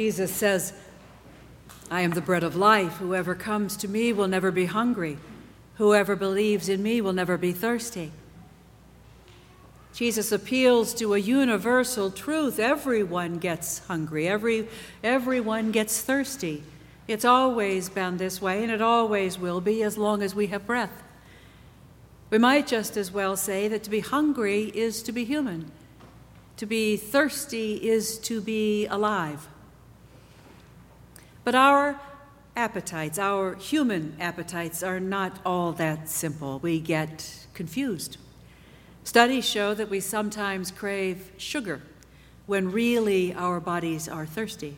Jesus says, I am the bread of life. Whoever comes to me will never be hungry. Whoever believes in me will never be thirsty. Jesus appeals to a universal truth. Everyone gets hungry, Every, everyone gets thirsty. It's always been this way, and it always will be as long as we have breath. We might just as well say that to be hungry is to be human, to be thirsty is to be alive. But our appetites, our human appetites, are not all that simple. We get confused. Studies show that we sometimes crave sugar when really our bodies are thirsty.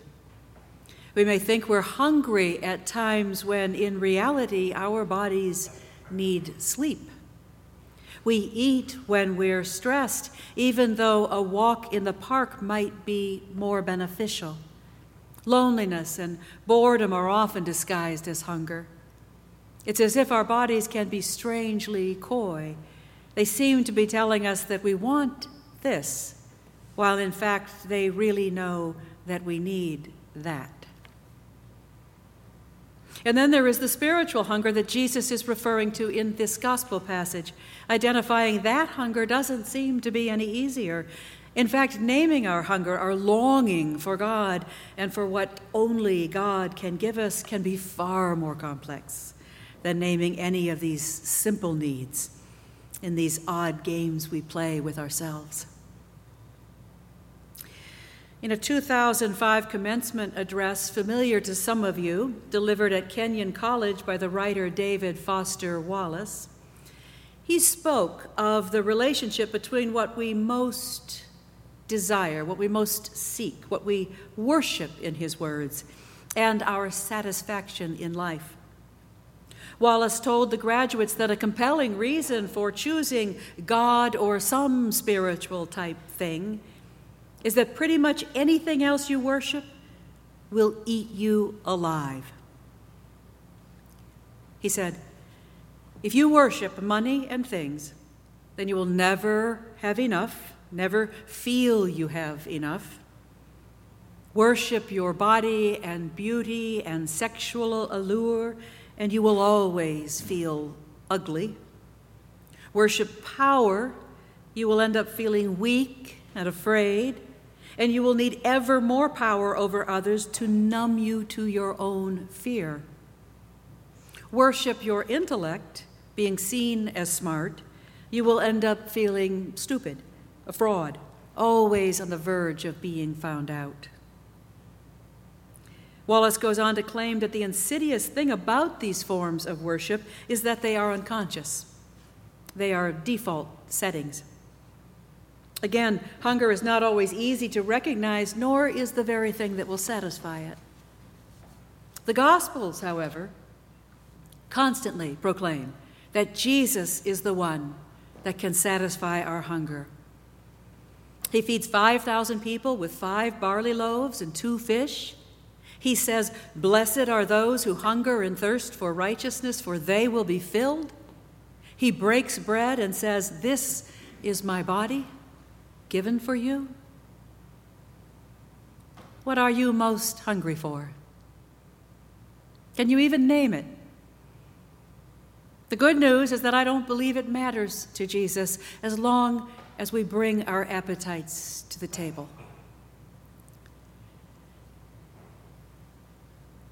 We may think we're hungry at times when in reality our bodies need sleep. We eat when we're stressed, even though a walk in the park might be more beneficial. Loneliness and boredom are often disguised as hunger. It's as if our bodies can be strangely coy. They seem to be telling us that we want this, while in fact they really know that we need that. And then there is the spiritual hunger that Jesus is referring to in this gospel passage. Identifying that hunger doesn't seem to be any easier. In fact, naming our hunger, our longing for God and for what only God can give us, can be far more complex than naming any of these simple needs in these odd games we play with ourselves. In a 2005 commencement address familiar to some of you, delivered at Kenyon College by the writer David Foster Wallace, he spoke of the relationship between what we most desire, what we most seek, what we worship, in his words, and our satisfaction in life. Wallace told the graduates that a compelling reason for choosing God or some spiritual type thing is that pretty much anything else you worship will eat you alive. He said, If you worship money and things, then you will never have enough, never feel you have enough. Worship your body and beauty and sexual allure, and you will always feel ugly. Worship power, you will end up feeling weak and afraid and you will need ever more power over others to numb you to your own fear. Worship your intellect, being seen as smart, you will end up feeling stupid, a fraud, always on the verge of being found out. Wallace goes on to claim that the insidious thing about these forms of worship is that they are unconscious. They are default settings. Again, hunger is not always easy to recognize, nor is the very thing that will satisfy it. The Gospels, however, constantly proclaim that Jesus is the one that can satisfy our hunger. He feeds 5,000 people with five barley loaves and two fish. He says, Blessed are those who hunger and thirst for righteousness, for they will be filled. He breaks bread and says, This is my body given for you? What are you most hungry for? Can you even name it? The good news is that I don't believe it matters to Jesus as long as we bring our appetites to the table.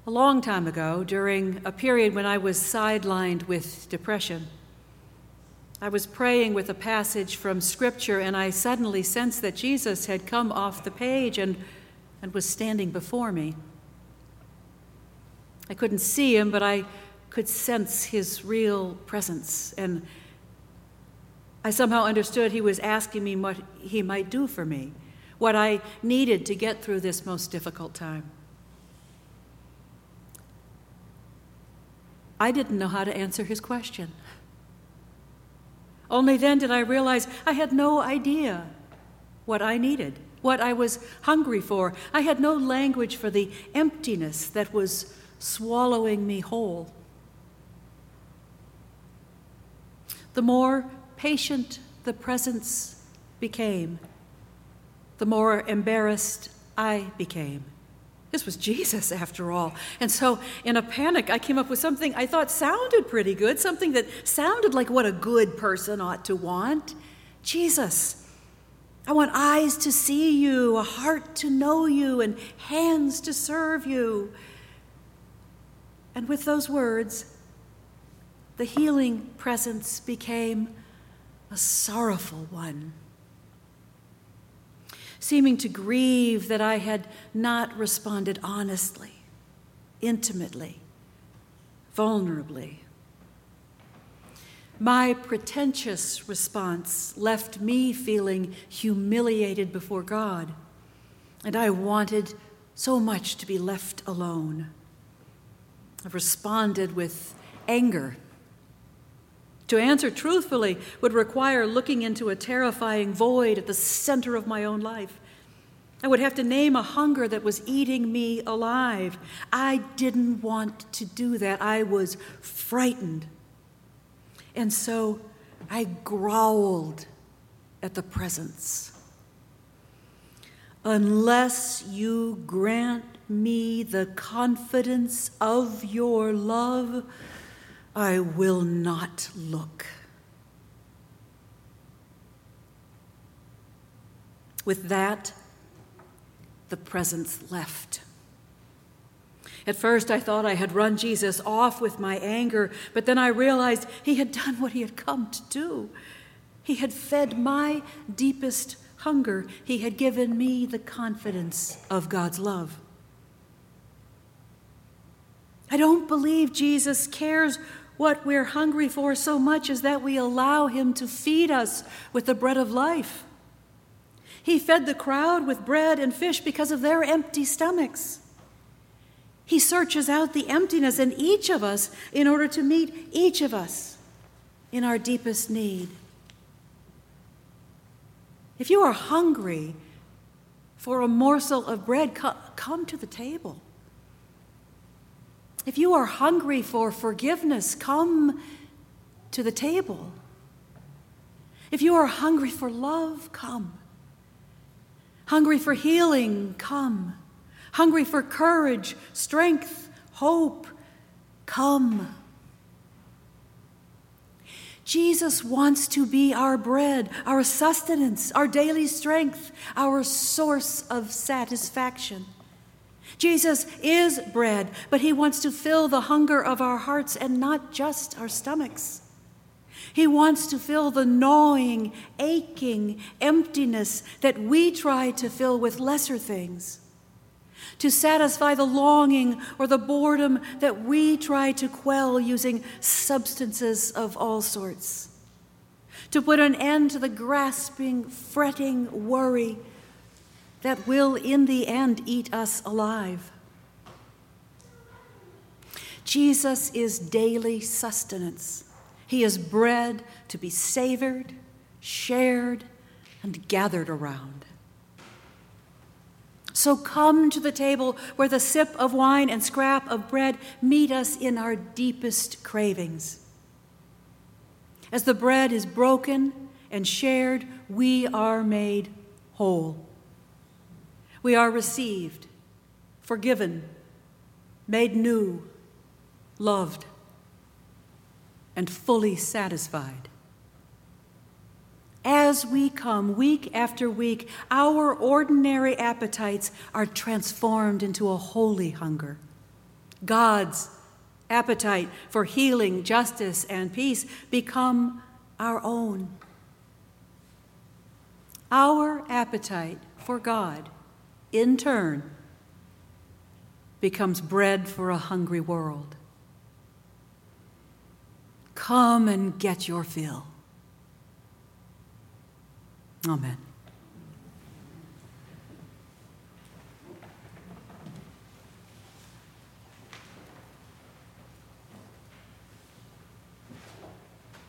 A long time ago, during a period when I was sidelined with depression, I was praying with a passage from Scripture, and I suddenly sensed that Jesus had come off the page and, and was standing before me. I couldn't see him, but I could sense his real presence, and I somehow understood he was asking me what he might do for me, what I needed to get through this most difficult time. I didn't know how to answer his question. Only then did I realize I had no idea what I needed, what I was hungry for. I had no language for the emptiness that was swallowing me whole. The more patient the presence became, the more embarrassed I became. This was Jesus, after all. And so, in a panic, I came up with something I thought sounded pretty good, something that sounded like what a good person ought to want Jesus. I want eyes to see you, a heart to know you, and hands to serve you. And with those words, the healing presence became a sorrowful one seeming to grieve that I had not responded honestly, intimately, vulnerably. My pretentious response left me feeling humiliated before God, and I wanted so much to be left alone. I responded with anger. To answer truthfully would require looking into a terrifying void at the center of my own life. I would have to name a hunger that was eating me alive. I didn't want to do that. I was frightened. And so I growled at the presence. Unless you grant me the confidence of your love, I will not look. With that, the presence left. At first, I thought I had run Jesus off with my anger, but then I realized he had done what he had come to do. He had fed my deepest hunger, he had given me the confidence of God's love. I don't believe Jesus cares what we're hungry for so much is that we allow him to feed us with the bread of life. He fed the crowd with bread and fish because of their empty stomachs. He searches out the emptiness in each of us in order to meet each of us in our deepest need. If you are hungry for a morsel of bread, come to the table. If you are hungry for forgiveness, come to the table. If you are hungry for love, come. Hungry for healing, come. Hungry for courage, strength, hope, come. Jesus wants to be our bread, our sustenance, our daily strength, our source of satisfaction. Jesus is bread, but he wants to fill the hunger of our hearts and not just our stomachs. He wants to fill the gnawing, aching emptiness that we try to fill with lesser things, to satisfy the longing or the boredom that we try to quell using substances of all sorts, to put an end to the grasping, fretting worry that will, in the end, eat us alive. Jesus is daily sustenance. He is bread to be savored, shared, and gathered around. So come to the table where the sip of wine and scrap of bread meet us in our deepest cravings. As the bread is broken and shared, we are made whole. We are received, forgiven, made new, loved and fully satisfied. As we come week after week, our ordinary appetites are transformed into a holy hunger. God's appetite for healing, justice, and peace become our own. Our appetite for God, in turn, becomes bread for a hungry world. Come and get your fill. Amen.